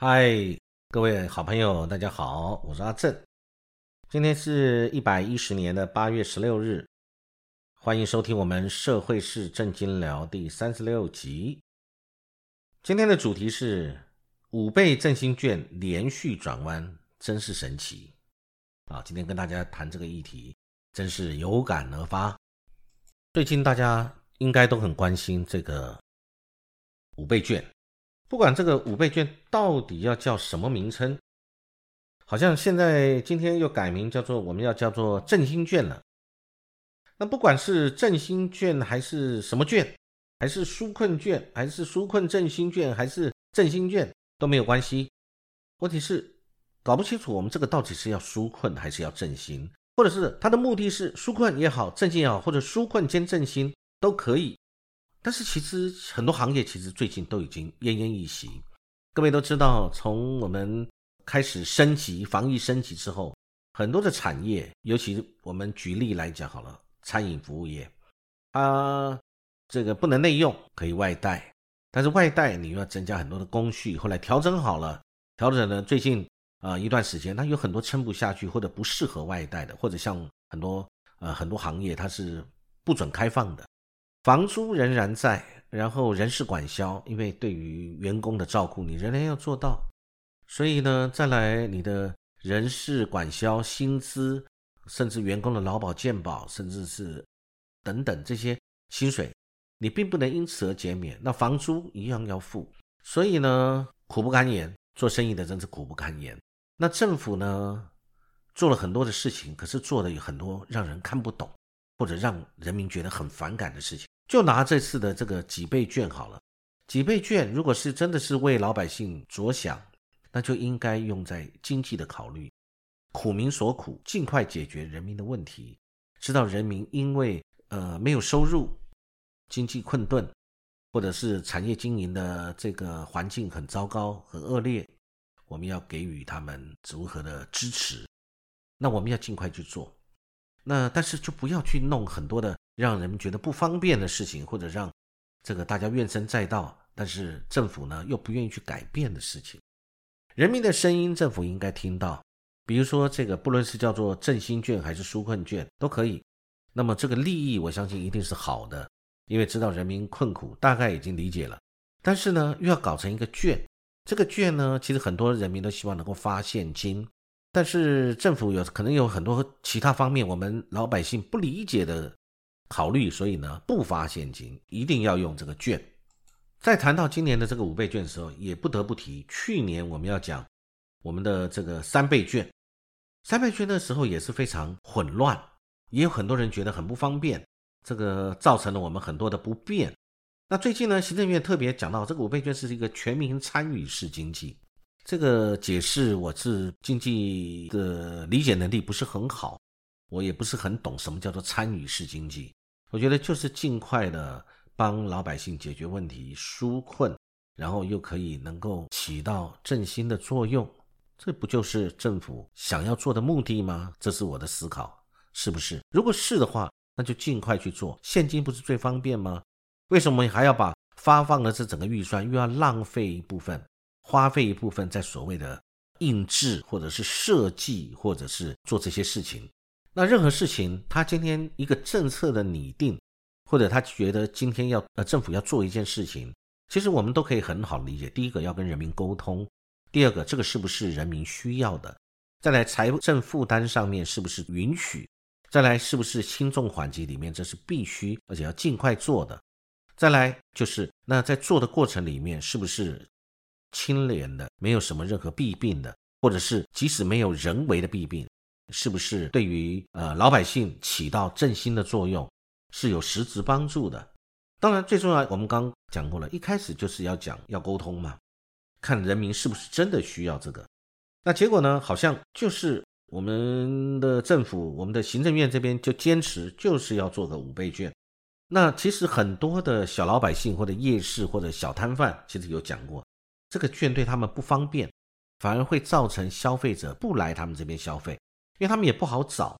嗨，各位好朋友，大家好，我是阿正。今天是一百一十年的八月十六日，欢迎收听我们社会式正经聊第三十六集。今天的主题是五倍振兴券连续转弯，真是神奇啊！今天跟大家谈这个议题，真是有感而发。最近大家应该都很关心这个五倍券。不管这个五倍券到底要叫什么名称，好像现在今天又改名叫做我们要叫做振兴券了。那不管是振兴券还是什么券，还是纾困券，还是纾困振兴券，还是振兴券都没有关系。问题是搞不清楚我们这个到底是要纾困还是要振兴，或者是它的目的是纾困也好，振兴也好，或者纾困兼振兴都可以。但是其实很多行业其实最近都已经奄奄一息。各位都知道，从我们开始升级防疫升级之后，很多的产业，尤其我们举例来讲好了，餐饮服务业，啊，这个不能内用，可以外带，但是外带你又要增加很多的工序。后来调整好了，调整呢，最近啊一段时间，它有很多撑不下去或者不适合外带的，或者像很多呃很多行业它是不准开放的。房租仍然在，然后人事管销，因为对于员工的照顾，你仍然要做到。所以呢，再来你的人事管销、薪资，甚至员工的劳保健保，甚至是等等这些薪水，你并不能因此而减免。那房租一样要付，所以呢，苦不堪言。做生意的真是苦不堪言。那政府呢，做了很多的事情，可是做的有很多让人看不懂，或者让人民觉得很反感的事情。就拿这次的这个几倍券好了，几倍券如果是真的是为老百姓着想，那就应该用在经济的考虑，苦民所苦，尽快解决人民的问题。知道人民因为呃没有收入，经济困顿，或者是产业经营的这个环境很糟糕、很恶劣，我们要给予他们如何的支持？那我们要尽快去做。那但是就不要去弄很多的。让人们觉得不方便的事情，或者让这个大家怨声载道，但是政府呢又不愿意去改变的事情，人民的声音政府应该听到。比如说这个，不论是叫做振兴券还是纾困券都可以。那么这个利益，我相信一定是好的，因为知道人民困苦，大概已经理解了。但是呢，又要搞成一个券，这个券呢，其实很多人民都希望能够发现金，但是政府有可能有很多其他方面，我们老百姓不理解的。考虑，所以呢，不发现金，一定要用这个券。在谈到今年的这个五倍券的时候，也不得不提去年我们要讲我们的这个三倍券。三倍券的时候也是非常混乱，也有很多人觉得很不方便，这个造成了我们很多的不便。那最近呢，行政院特别讲到这个五倍券是一个全民参与式经济，这个解释我是经济的理解能力不是很好，我也不是很懂什么叫做参与式经济。我觉得就是尽快的帮老百姓解决问题、纾困，然后又可以能够起到振兴的作用，这不就是政府想要做的目的吗？这是我的思考，是不是？如果是的话，那就尽快去做。现金不是最方便吗？为什么还要把发放的这整个预算又要浪费一部分，花费一部分在所谓的印制或者是设计，或者是做这些事情？那任何事情，他今天一个政策的拟定，或者他觉得今天要呃政府要做一件事情，其实我们都可以很好理解。第一个要跟人民沟通，第二个这个是不是人民需要的？再来财政负担上面是不是允许？再来是不是轻重缓急里面这是必须而且要尽快做的？再来就是那在做的过程里面是不是清廉的，没有什么任何弊病的，或者是即使没有人为的弊病？是不是对于呃老百姓起到振兴的作用是有实质帮助的？当然，最重要我们刚讲过了，一开始就是要讲要沟通嘛，看人民是不是真的需要这个。那结果呢？好像就是我们的政府，我们的行政院这边就坚持就是要做个五倍券。那其实很多的小老百姓或者夜市或者小摊贩，其实有讲过，这个券对他们不方便，反而会造成消费者不来他们这边消费。因为他们也不好找，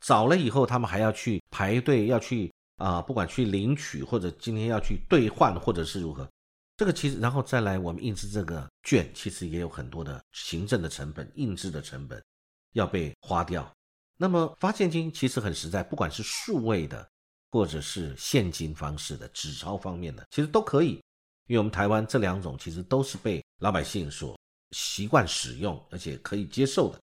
找了以后，他们还要去排队，要去啊，不管去领取或者今天要去兑换，或者是如何，这个其实，然后再来我们印制这个券，其实也有很多的行政的成本、印制的成本要被花掉。那么发现金其实很实在，不管是数位的，或者是现金方式的、纸钞方面的，其实都可以。因为我们台湾这两种其实都是被老百姓所习惯使用，而且可以接受的。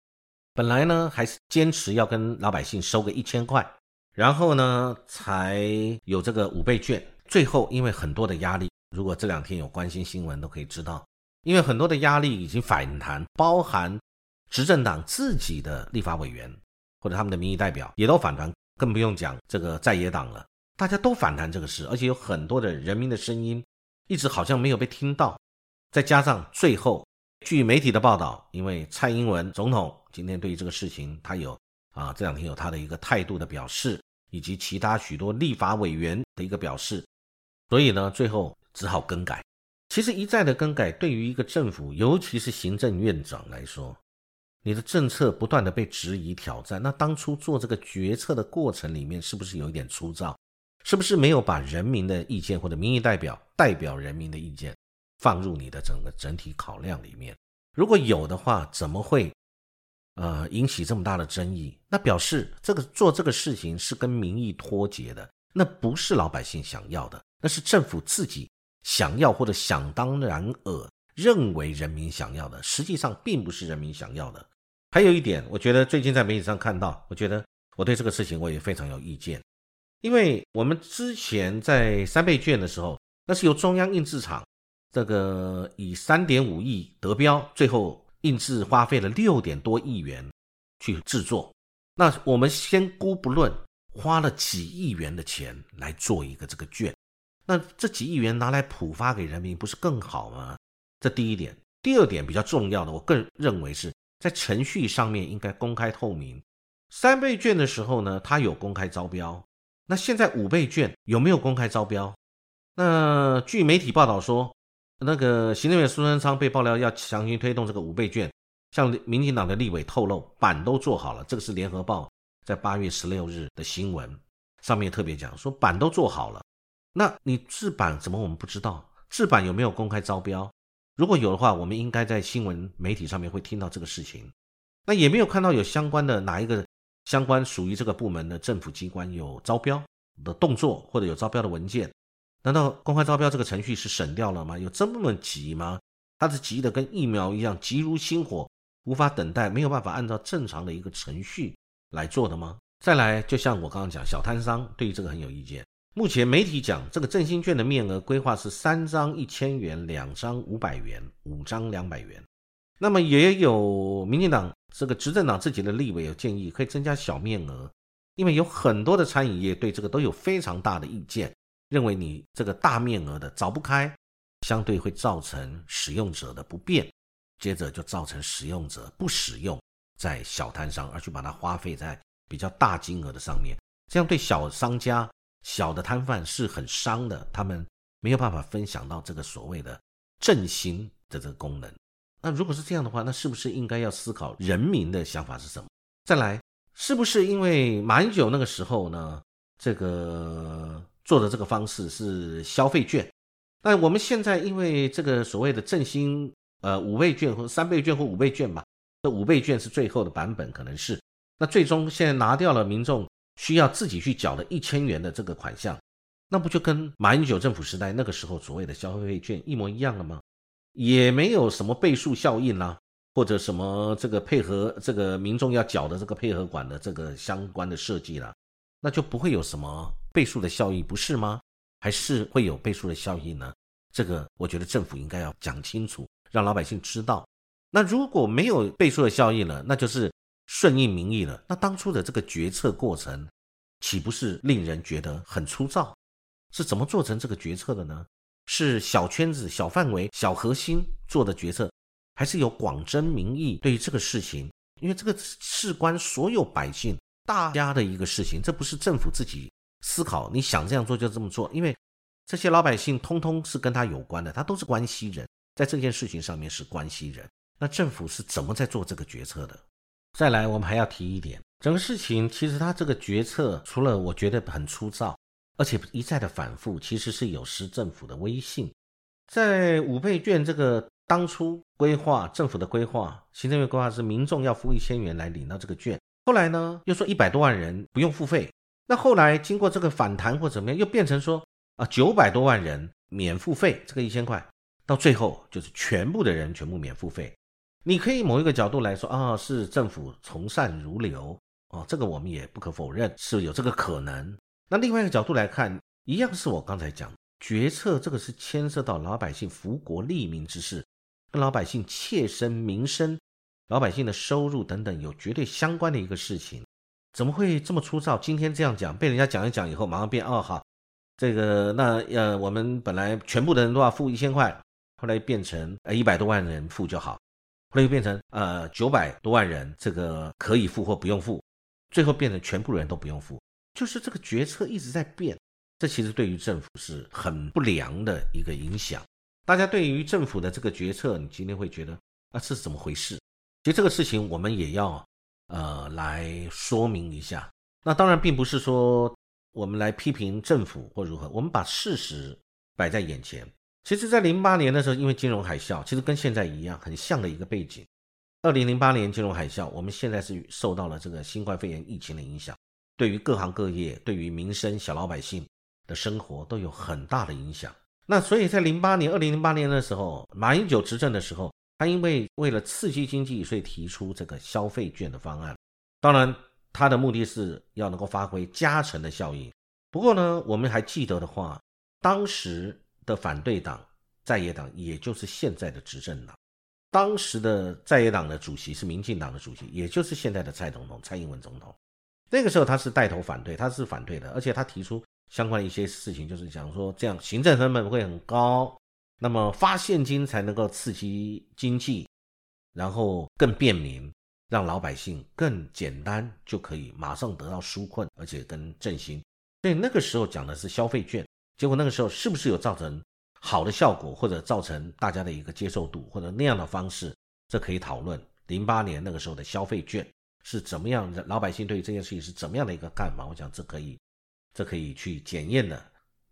本来呢，还是坚持要跟老百姓收个一千块，然后呢，才有这个五倍券。最后因为很多的压力，如果这两天有关心新闻，都可以知道，因为很多的压力已经反弹，包含执政党自己的立法委员或者他们的民意代表也都反弹，更不用讲这个在野党了，大家都反弹这个事，而且有很多的人民的声音。一直好像没有被听到，再加上最后，据媒体的报道，因为蔡英文总统今天对于这个事情，他有啊这两天有他的一个态度的表示，以及其他许多立法委员的一个表示，所以呢，最后只好更改。其实一再的更改，对于一个政府，尤其是行政院长来说，你的政策不断的被质疑挑战，那当初做这个决策的过程里面，是不是有一点粗糙？是不是没有把人民的意见或者民意代表代表人民的意见放入你的整个整体考量里面？如果有的话，怎么会呃引起这么大的争议？那表示这个做这个事情是跟民意脱节的，那不是老百姓想要的，那是政府自己想要或者想当然尔认为人民想要的，实际上并不是人民想要的。还有一点，我觉得最近在媒体上看到，我觉得我对这个事情我也非常有意见。因为我们之前在三倍券的时候，那是由中央印制厂这个以三点五亿得标，最后印制花费了六点多亿元去制作。那我们先姑不论，花了几亿元的钱来做一个这个券，那这几亿元拿来普发给人民，不是更好吗？这第一点。第二点比较重要的，我更认为是在程序上面应该公开透明。三倍券的时候呢，它有公开招标。那现在五倍券有没有公开招标？那据媒体报道说，那个行政院苏贞昌被爆料要强行推动这个五倍券，向民进党的立委透露，板都做好了。这个是联合报在八月十六日的新闻，上面特别讲说板都做好了。那你制板怎么我们不知道？制板有没有公开招标？如果有的话，我们应该在新闻媒体上面会听到这个事情。那也没有看到有相关的哪一个。相关属于这个部门的政府机关有招标的动作，或者有招标的文件，难道公开招标这个程序是省掉了吗？有这么急吗？它是急的跟疫苗一样，急如星火，无法等待，没有办法按照正常的一个程序来做的吗？再来，就像我刚刚讲，小摊商对于这个很有意见。目前媒体讲，这个振兴券的面额规划是三张一千元，两张五百元，五张两百元。那么也有民进党。这个执政党自己的立委有建议，可以增加小面额，因为有很多的餐饮业对这个都有非常大的意见，认为你这个大面额的找不开，相对会造成使用者的不便，接着就造成使用者不使用在小摊上，而去把它花费在比较大金额的上面，这样对小商家、小的摊贩是很伤的，他们没有办法分享到这个所谓的振兴的这个功能。那如果是这样的话，那是不是应该要思考人民的想法是什么？再来，是不是因为马英九那个时候呢，这个做的这个方式是消费券？那我们现在因为这个所谓的振兴，呃，五倍券或三倍券或五倍券吧，这五倍券是最后的版本，可能是那最终现在拿掉了民众需要自己去缴的一千元的这个款项，那不就跟马英九政府时代那个时候所谓的消费券一模一样了吗？也没有什么倍数效应啦，或者什么这个配合这个民众要缴的这个配合管的这个相关的设计啦，那就不会有什么倍数的效益，不是吗？还是会有倍数的效益呢？这个我觉得政府应该要讲清楚，让老百姓知道。那如果没有倍数的效益了，那就是顺应民意了。那当初的这个决策过程，岂不是令人觉得很粗糙？是怎么做成这个决策的呢？是小圈子、小范围、小核心做的决策，还是有广征民意？对于这个事情，因为这个事关所有百姓、大家的一个事情，这不是政府自己思考，你想这样做就这么做。因为这些老百姓通通是跟他有关的，他都是关系人，在这件事情上面是关系人。那政府是怎么在做这个决策的？再来，我们还要提一点，整个事情其实他这个决策，除了我觉得很粗糙。而且一再的反复，其实是有失政府的威信。在五倍券这个当初规划，政府的规划，行政院规划是民众要付一千元来领到这个券，后来呢又说一百多万人不用付费，那后来经过这个反弹或怎么样，又变成说啊九百多万人免付费这个一千块，到最后就是全部的人全部免付费。你可以某一个角度来说啊，是政府从善如流哦，这个我们也不可否认是有这个可能。那另外一个角度来看，一样是我刚才讲决策，这个是牵涉到老百姓福国利民之事，跟老百姓切身民生、老百姓的收入等等有绝对相关的一个事情，怎么会这么粗糙？今天这样讲，被人家讲一讲以后，马上变哦好，这个那呃，我们本来全部的人都要付一千块，后来变成呃一百多万人付就好。后来又变成呃九百多万人，这个可以付或不用付，最后变成全部人都不用付，就是这个决策一直在变，这其实对于政府是很不良的一个影响。大家对于政府的这个决策，你今天会觉得啊这是怎么回事？其实这个事情我们也要呃来说明一下。那当然并不是说我们来批评政府或如何，我们把事实摆在眼前。其实，在零八年的时候，因为金融海啸，其实跟现在一样，很像的一个背景。二零零八年金融海啸，我们现在是受到了这个新冠肺炎疫情的影响，对于各行各业、对于民生、小老百姓的生活都有很大的影响。那所以在零八年、二零零八年的时候，马英九执政的时候，他因为为了刺激经济，所以提出这个消费券的方案。当然，他的目的是要能够发挥加成的效应。不过呢，我们还记得的话，当时。的反对党在野党，也就是现在的执政党，当时的在野党的主席是民进党的主席，也就是现在的蔡总统蔡英文总统。那个时候他是带头反对，他是反对的，而且他提出相关的一些事情，就是讲说这样行政成本会很高，那么发现金才能够刺激经济，然后更便民，让老百姓更简单就可以马上得到纾困，而且跟振兴。所以那个时候讲的是消费券。结果那个时候是不是有造成好的效果，或者造成大家的一个接受度，或者那样的方式，这可以讨论。零八年那个时候的消费券是怎么样，老百姓对于这件事情是怎么样的一个看法？我想这可以，这可以去检验的。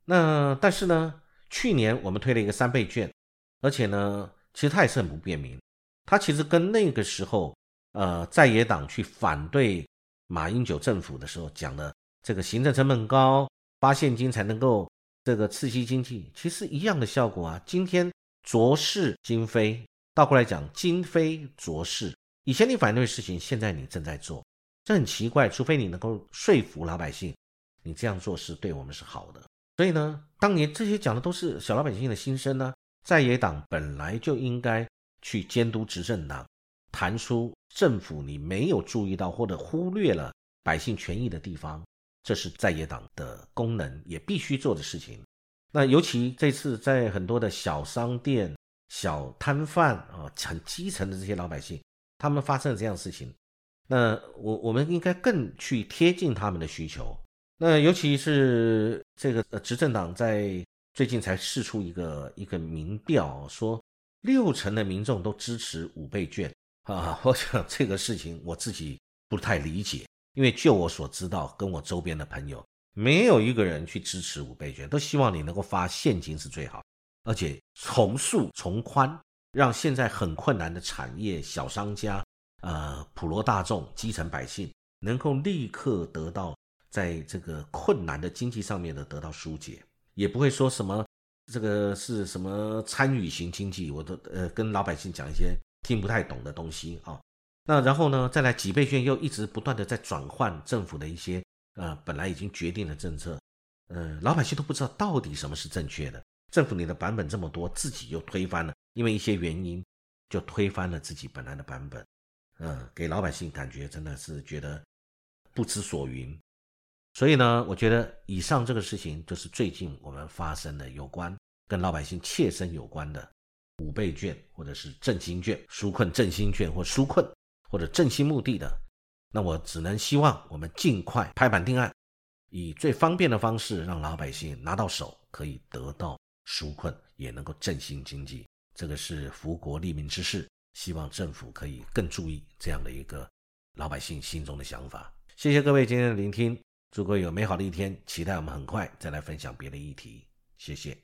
那但是呢，去年我们推了一个三倍券，而且呢，其实它也是很不便民。它其实跟那个时候，呃，在野党去反对马英九政府的时候讲的这个行政成本高，发现金才能够。这个刺激经济其实一样的效果啊。今天浊世今非，倒过来讲，今非浊世。以前你反对的事情，现在你正在做，这很奇怪。除非你能够说服老百姓，你这样做是对我们是好的。所以呢，当年这些讲的都是小老百姓的心声呢。在野党本来就应该去监督执政党，谈出政府你没有注意到或者忽略了百姓权益的地方。这是在野党的功能，也必须做的事情。那尤其这次在很多的小商店、小摊贩啊，很基层的这些老百姓，他们发生了这样的事情，那我我们应该更去贴近他们的需求。那尤其是这个执政党在最近才试出一个一个民调，说六成的民众都支持五倍券啊。我想这个事情我自己不太理解。因为就我所知道，跟我周边的朋友，没有一个人去支持五倍券，都希望你能够发现金是最好，而且从速从宽，让现在很困难的产业、小商家、呃普罗大众、基层百姓，能够立刻得到在这个困难的经济上面的得到疏解，也不会说什么这个是什么参与型经济，我都呃跟老百姓讲一些听不太懂的东西啊。那然后呢，再来几倍券又一直不断的在转换政府的一些呃本来已经决定的政策，呃老百姓都不知道到底什么是正确的。政府你的版本这么多，自己又推翻了，因为一些原因就推翻了自己本来的版本，嗯，给老百姓感觉真的是觉得不知所云。所以呢，我觉得以上这个事情就是最近我们发生的有关跟老百姓切身有关的五倍券或者是振兴券、纾困振兴券或纾困。或者振兴目的的，那我只能希望我们尽快拍板定案，以最方便的方式让老百姓拿到手，可以得到纾困，也能够振兴经济。这个是福国利民之事，希望政府可以更注意这样的一个老百姓心中的想法。谢谢各位今天的聆听，祝各位有美好的一天，期待我们很快再来分享别的议题。谢谢。